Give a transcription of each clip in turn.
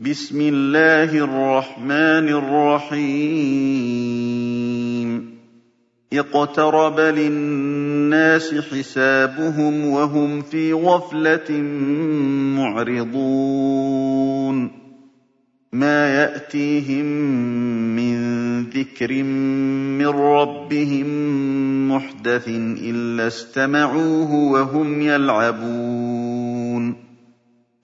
بسم الله الرحمن الرحيم. اقترب للناس حسابهم وهم في غفلة معرضون. ما يأتيهم من ذكر من ربهم محدث إلا استمعوه وهم يلعبون.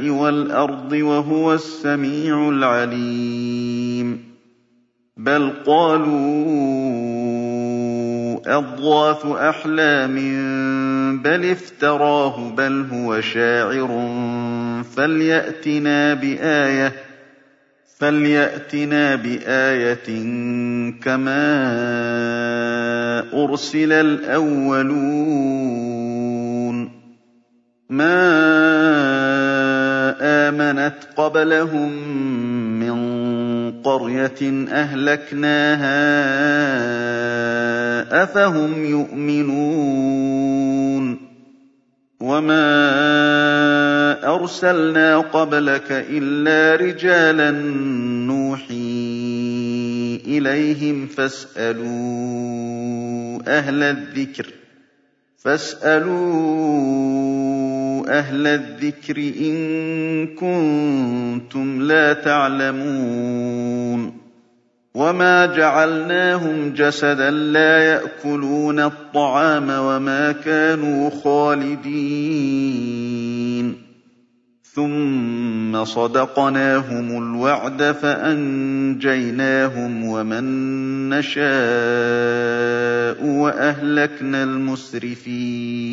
والأرض وهو السميع العليم. بل قالوا أضواث أحلام بل افتراه بل هو شاعر. فليأتنا بآية فليأتنا بآية كما أرسل الأولون. ما آمنت قبلهم من قرية أهلكناها أفهم يؤمنون وما أرسلنا قبلك إلا رجالا نوحي إليهم فاسألوا أهل الذكر فاسألوا أهل الذكر إن كنتم لا تعلمون وما جعلناهم جسدا لا يأكلون الطعام وما كانوا خالدين ثم صدقناهم الوعد فأنجيناهم ومن نشاء وأهلكنا المسرفين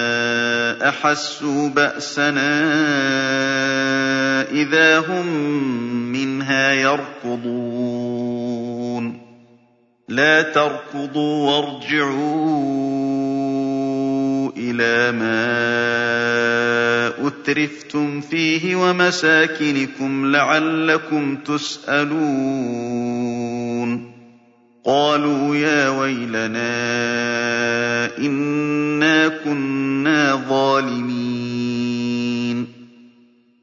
أحسوا بأسنا إذا هم منها يركضون. لا تركضوا وارجعوا إلى ما أترفتم فيه ومساكنكم لعلكم تسألون. قالوا يا ويلنا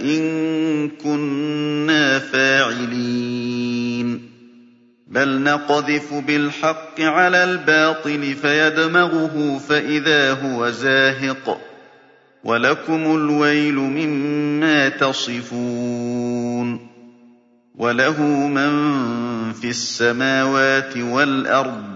إن كنا فاعلين بل نقذف بالحق على الباطل فيدمغه فإذا هو زاهق ولكم الويل مما تصفون وله من في السماوات والأرض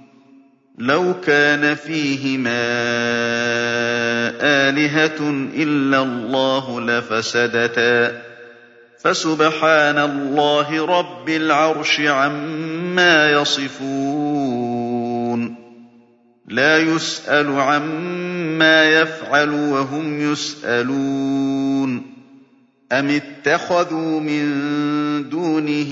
لو كان فيهما آلهة إلا الله لفسدتا. فسبحان الله رب العرش عما يصفون. لَّا يُسْأَلُ عَمَّا يَفْعَلُ وَهُمْ يُسْأَلُونَ. أَمِ اتَّخَذُوا مِن دُونِهِ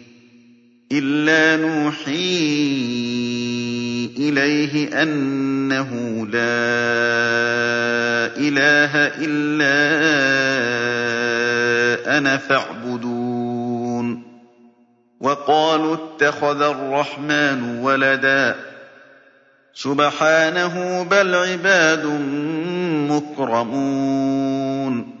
أَنَّهُ لَا إِلَٰهَ إِلَّا أَنَا فَاعْبُدُونِ وَقَالُوا اتَّخَذَ الرَّحْمَٰنُ وَلَدًا ۗ سُبْحَانَهُ ۖ بَلْ عِبَادٌ مُّكْرَمُونَ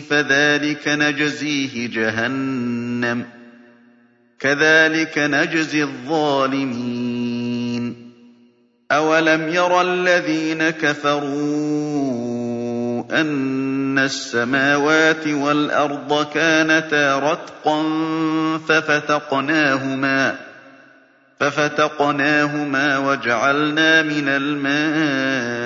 فَذَٰلِكَ نَجْزِيهِ جَهَنَّمَ ۚ. كَذَٰلِكَ نَجْزِي الظَّالِمِينَ. أَوَلَمْ يَرَ الَّذِينَ كَفَرُوا أَنَّ السَّمَاوَاتِ وَالْأَرْضَ كَانَتَا رَتْقًا فَفَتَقْنَاهُمَا وَجَعَلْنَا مِنَ الْمَاءِ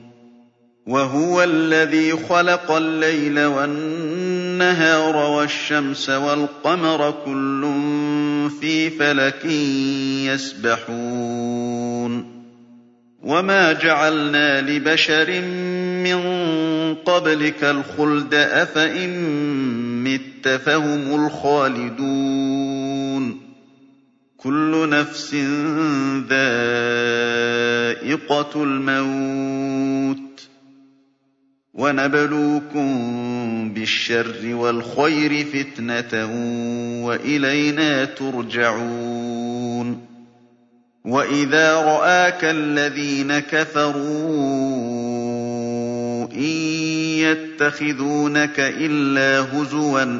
وَهُوَ الَّذِي خَلَقَ اللَّيْلَ وَالنَّهَارَ وَالشَّمْسَ وَالْقَمَرَ ۖ كُلٌّ فِي فَلَكٍ يَسْبَحُونَ. وَمَا جَعَلْنَا لِبَشَرٍ مِّن قَبْلِكَ الْخُلْدَ ۖ أَفَإِن مِّتَّ فَهُمُ الْخَالِدُونَ. كُلُّ نَفْسٍ ذَائِقَةُ الْمَوْتِ ۖ. وَنَبْلُوكُم بِالشَّرِّ وَالْخَيْرِ فِتْنَةً ۖ وَإِلَيْنَا تُرْجَعُونَ. وَإِذَا رَآكَ الَّذِينَ كَفَرُوا إِن يَتَّخِذُونَكَ إِلَّا هُزُوًا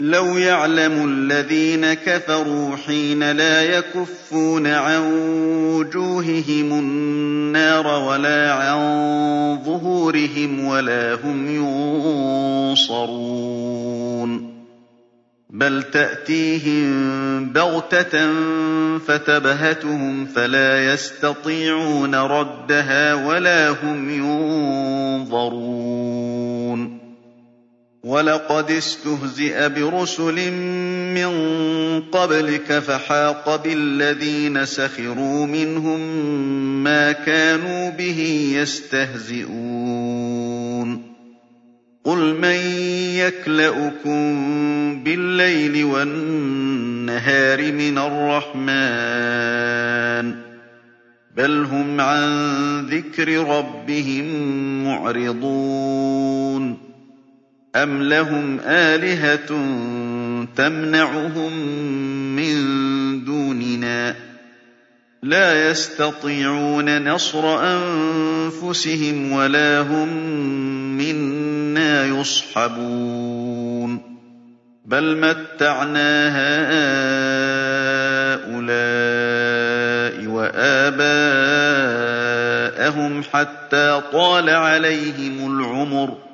لَوْ يَعْلَمُ الَّذِينَ كَفَرُوا حِينَ لَا يَكُفُّونَ عَن وُجُوهِهِمُ النَّارَ وَلَا عَن ظُهُورِهِمْ وَلَا هُمْ يُنصَرُونَ بَلْ تَأْتِيهِم بَغْتَةً فَتَبْهَتُهُمْ فَلَا يَسْتَطِيعُونَ رَدَّهَا وَلَا هُمْ يُنظَرُونَ وَلَقَدِ اسْتُهْزِئَ بِرُسُلٍ مِّن قَبْلِكَ فَحَاقَ بِالَّذِينَ سَخِرُوا مِنْهُم مَّا كَانُوا بِهِ يَسْتَهْزِئُونَ قُلْ مَن يَكْلَؤُكُم بِاللَّيْلِ وَالنَّهَارِ مِنَ الرَّحْمَٰنِ ۗ بَلْ هُمْ عَن ذِكْرِ رَبِّهِم مُّعْرِضُونَ أَمْ لَهُمْ آلِهَةٌ تَمْنَعُهُم مِّن دُونِنَا لَا يَسْتَطِيعُونَ نَصْرَ أَنفُسِهِمْ وَلَا هُم مِّنَّا يُصْحَبُونَ بَلْ مَتَّعْنَا هَٰؤُلَاءِ وَآبَاءَهُمْ حَتَّىٰ طَالَ عَلَيْهِمُ الْعُمُرُ ۗ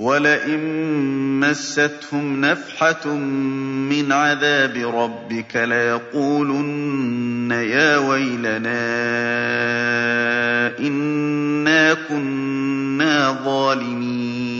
وَلَئِن مَّسَّتْهُمْ نَفْحَةٌ مِّنْ عَذَابِ رَبِّكَ لَيَقُولُنَّ يَا وَيْلَنَا إِنَّا كُنَّا ظَالِمِينَ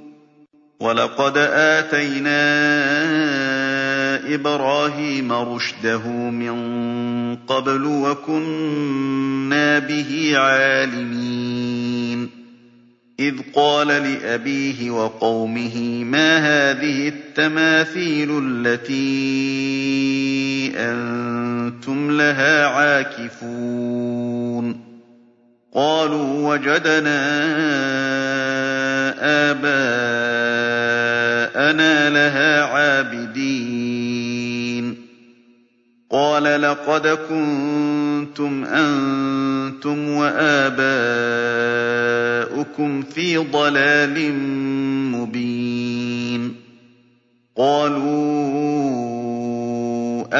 وَلَقَدْ آتَيْنَا إِبْرَاهِيمَ رُشْدَهُ مِن قَبْلُ وَكُنَّا بِهِ عَالِمِينَ. إِذْ قَالَ لِأَبِيهِ وَقَوْمِهِ مَا هَٰذِهِ التَّمَاثِيلُ الَّتِي أَنتُمْ لَهَا عَاكِفُونَ؟ قَالُوا وَجَدْنَا آبَاءَنَا لَهَا عَابِدِينَ. قَالَ لَقَدْ كُنتُمْ أَنتُمْ وَآبَاؤُكُمْ فِي ضَلَالٍ مُّبِينٍ. قَالُوا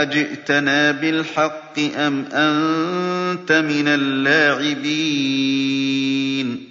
أَجِئْتَنَا بِالْحَقِّ أَمْ أَنتَ مِنَ اللَّاعِبِينَ؟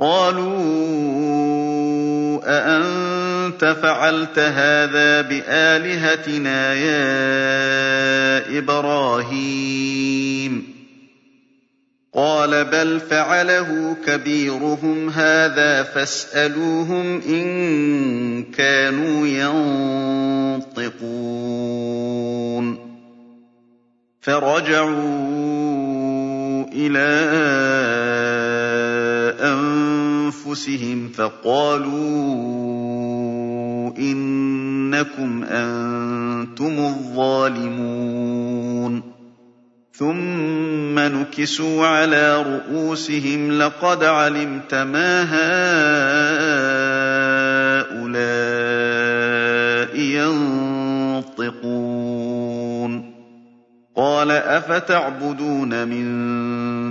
قَالُوا أَأَنتَ فَعَلْتَ هَٰذَا بِآلِهَتِنَا يَا إِبْرَاهِيمُ؟ قَالَ بَلْ فَعَلَهُ كَبِيرُهُمْ هَٰذَا فَاسْأَلُوهُمْ إِن كَانُوا يَنطِقُونَ. فَرَجَعُوا إِلَىٰ أَنفُسِهِمْ فَقَالُوا إِنَّكُمْ أَنتُمُ الظَّالِمُونَ. ثُمَّ نُكِسُوا عَلَىٰ رُءُوسِهِمْ لَقَدْ عَلِمْتَ مَا هَٰؤُلَاءِ يَنطِقُونَ. قَالَ أَفَتَعْبُدُونَ مِن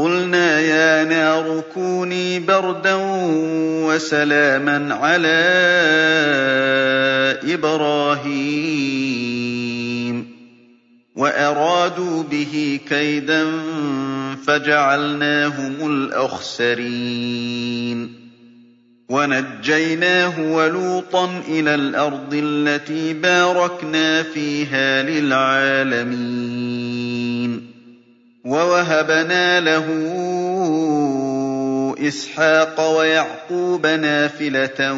قُلْنَا يَا نَارُ كُونِي بَرْدًا وَسَلَامًا عَلَىٰ إِبْرَاهِيمَ. وَأَرَادُوا بِهِ كَيْدًا فَجَعَلْنَاهُمُ الْأَخْسَرِينَ. وَنَجَّيْنَاهُ وَلُوطًا إِلَى الْأَرْضِ الَّتِي بَارَكْنَا فِيهَا لِلْعَالَمِينَ. وَوَهَبْنَا لَهُ إِسْحَاقَ وَيَعْقُوبَ نَافِلَةً ۖ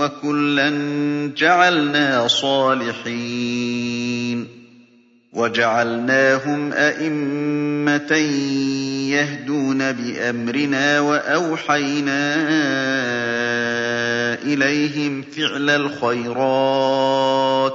وَكُلًّا جَعَلْنَا صَالِحِينَ وَجَعَلْنَاهُمْ أَئِمَّةً يَهْدُونَ بِأَمْرِنَا ۖ وَأَوْحَيْنَا إِلَيْهِمْ فِعْلَ الْخَيْرَاتِ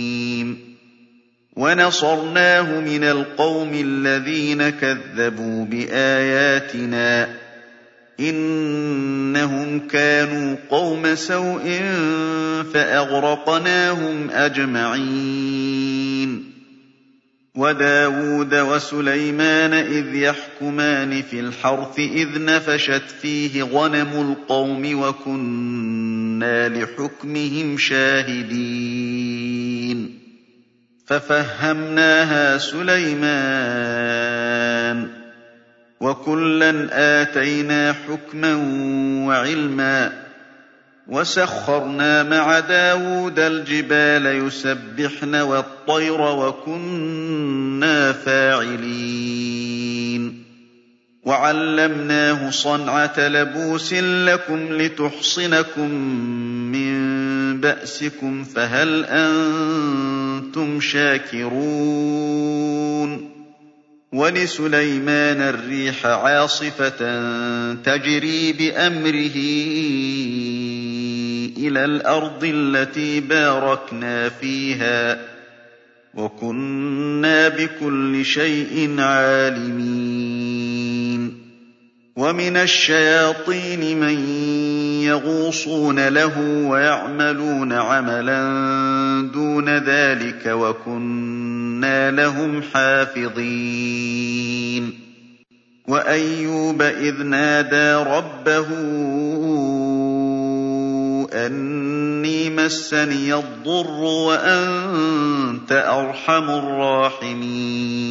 وَنَصَرْنَاهُ مِنَ الْقَوْمِ الَّذِينَ كَذَّبُوا بِآيَاتِنَا ۚ إِنَّهُمْ كَانُوا قَوْمَ سَوْءٍ فَأَغْرَقْنَاهُمْ أَجْمَعِينَ. وَدَاوُودَ وَسُلَيْمَانَ إِذْ يَحْكُمَانِ فِي الْحَرْثِ إِذْ نَفَشَتْ فِيهِ غَنَمُ الْقَوْمِ وَكُنَّا لِحُكْمِهِمْ شَاهِدِينَ. فَفَهَّمْنَاهَا سُلَيْمَانَ ۚ. وَكُلًّا آتَيْنَا حُكْمًا وَعِلْمًا ۚ. وَسَخَّرْنَا مَعَ دَاوُودَ الْجِبَالَ يُسَبِّحْنَ وَالطَّيْرَ ۚ وَكُنَّا فَاعِلِينَ. وَعَلَّمْنَاهُ صَنْعَةَ لَبُوسٍ لَّكُمْ لِتُحْصِنَكُم بَأْسِكُمْ ۖ فَهَلْ أَنتُمْ شَاكِرُونَ وَلِسُلَيْمَانَ الرِّيحَ عَاصِفَةً تَجْرِي بِأَمْرِهِ إِلَى الْأَرْضِ الَّتِي بَارَكْنَا فِيهَا ۚ وَكُنَّا بِكُلِّ شَيْءٍ عَالِمِينَ وَمِنَ الشَّيَاطِينِ مَن يَغُوصُونَ لَهُ وَيَعْمَلُونَ عَمَلًا دُونَ ذَٰلِكَ ۖ وَكُنَّا لَهُمْ حَافِظِينَ وَأَيُّوبَ إِذْ نَادَىٰ رَبَّهُ أَنِّي مَسَّنِيَ الضُّرُّ وَأَنتَ أَرْحَمُ الرَّاحِمِينَ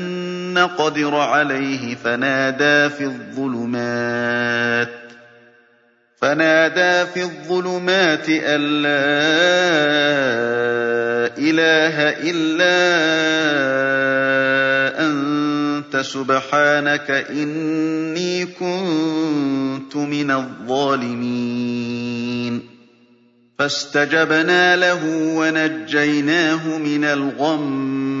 نَّقْدِرَ عَلَيْهِ فَنَادَىٰ فِي الظُّلُمَاتِ أَن لَّا إِلَٰهَ إِلَّا أَنتَ سُبْحَانَكَ إِنِّي كُنتُ مِنَ الظَّالِمِينَ فَاسْتَجَبْنَا لَهُ وَنَجَّيْنَاهُ مِنَ الْغَمِّ ۚ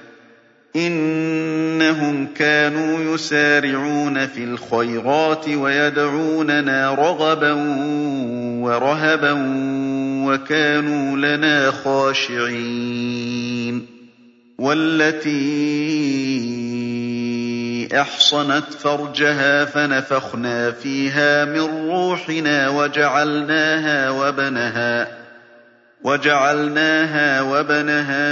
إِنَّهُمْ كَانُوا يُسَارِعُونَ فِي الْخَيْرَاتِ وَيَدْعُونَنَا رَغَبًا وَرَهَبًا وَكَانُوا لَنَا خَاشِعِينَ. أَحْصَنَتْ فَرْجَهَا فَنَفَخْنَا فِيهَا مِن رُّوحِنَا وَجَعَلْنَاهَا وَابْنَهَا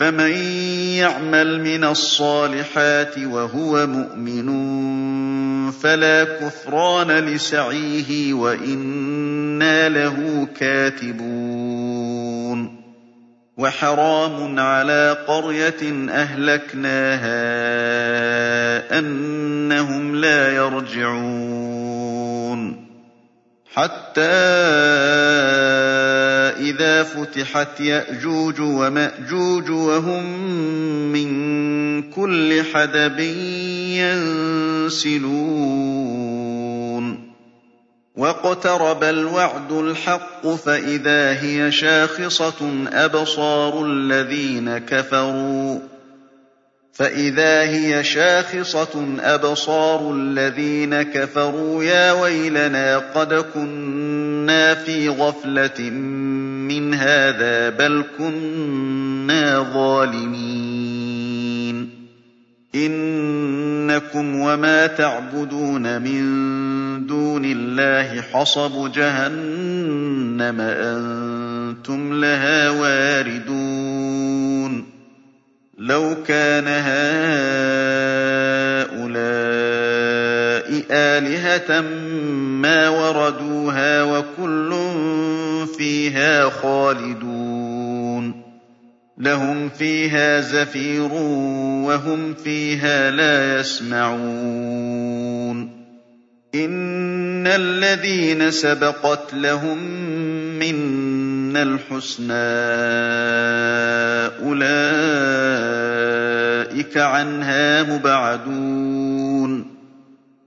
فَمَن يَعْمَلْ مِنَ الصَّالِحَاتِ وَهُوَ مُؤْمِنٌ فَلَا كُفْرَانَ لِسَعْيِهِ وَإِنَّا لَهُ كَاتِبُونَ وَحَرَامٌ عَلَىٰ قَرْيَةٍ أَهْلَكْنَاهَا أَنَّهُمْ لَا يَرْجِعُونَ حَتَّىٰ إِذَا فُتِحَتْ يَأْجُوجُ وَمَأْجُوجُ وَهُم مِّن كُلِّ حَدَبٍ يَنسِلُونَ. وَاقْتَرَبَ الْوَعْدُ الْحَقُّ فَإِذَا هِيَ شَاخِصَةٌ أَبْصَارُ الَّذِينَ كَفَرُوا. يَا وَيْلَنَا قَدْ كُنَّا فِي غَفْلَةٍ مِّنْ هَٰذَا بَلْ كُنَّا ظَالِمِينَ. إِنَّكُمْ وَمَا تَعْبُدُونَ مِن دُونِ اللَّهِ حَصَبُ جَهَنَّمَ أَنتُمْ لَهَا وَارِدُونَ. لَوْ كَانَ هَٰؤُلَاءِ آلِهَةً مَّا وَرَدُوهَا ۖ وَكُلٌّ فِيهَا خَالِدُونَ. لَهُمْ فِيهَا زَفِيرٌ وَهُمْ فِيهَا لَا يَسْمَعُونَ. إِنَّ الَّذِينَ سَبَقَتْ لَهُم مِّنَّا الْحُسْنَىٰ أُولَٰئِكَ عَنْهَا مُبْعَدُونَ.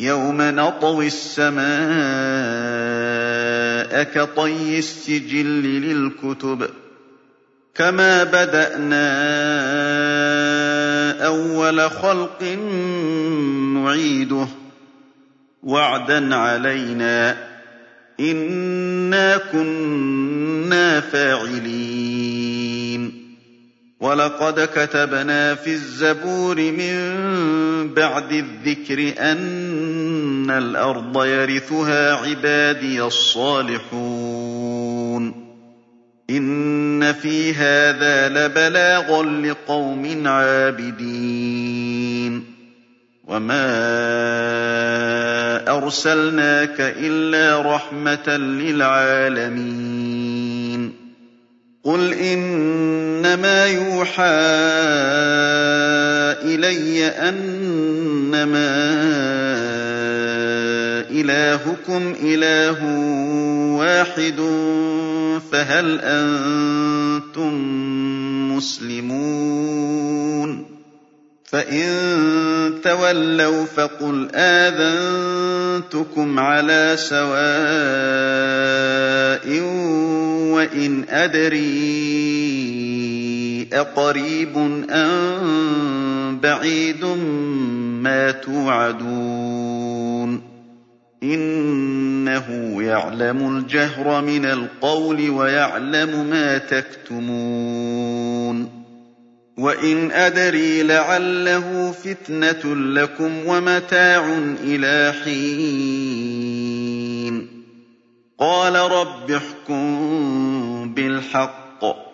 يَوْمَ نَطْوِي السَّمَاءَ كَطَيِّ السِّجِلِّ لِلْكُتُبِ ۚ كَمَا بَدَأْنَا أَوَّلَ خَلْقٍ نُّعِيدُهُ ۚ وَعْدًا عَلَيْنَا ۚ إِنَّا كُنَّا فَاعِلِينَ وَلَقَدْ كَتَبْنَا فِي الزَّبُورِ مِن بَعْدِ الذِّكْرِ أَنَّ الْأَرْضَ يَرِثُهَا عِبَادِيَ الصَّالِحُونَ. إِنَّ فِي هَٰذَا لَبَلَاغًا لِّقَوْمٍ عَابِدِينَ. وَمَا أَرْسَلْنَاكَ إِلَّا رَحْمَةً لِّلْعَالَمِينَ. قُلْ إِنَّمَا يُوحَىٰ إِلَيَّ أَنَّمَا إِلَٰهُكُمْ إِلَٰهٌ وَاحِدٌ فَهَلْ أَنتُم مُّسْلِمُونَ؟ فَإِن تَوَلَّوْا فَقُلْ آذَنتُكُمْ عَلَىٰ سَوَاءٍ وَإِنْ أَدْرِي أَقَرِيبٌ أَم بَعِيدٌ مَّا تُوعَدُونَ إِنَّهُ يَعْلَمُ الْجَهْرَ مِنَ الْقَوْلِ وَيَعْلَمُ مَا تَكْتُمُونَ وَإِنْ أَدْرِي لَعَلَّهُ فِتْنَةٌ لَّكُمْ وَمَتَاعٌ إِلَىٰ حِينٍ قَالَ رَبِّ احْكُم بِالْحَقِّ ۗ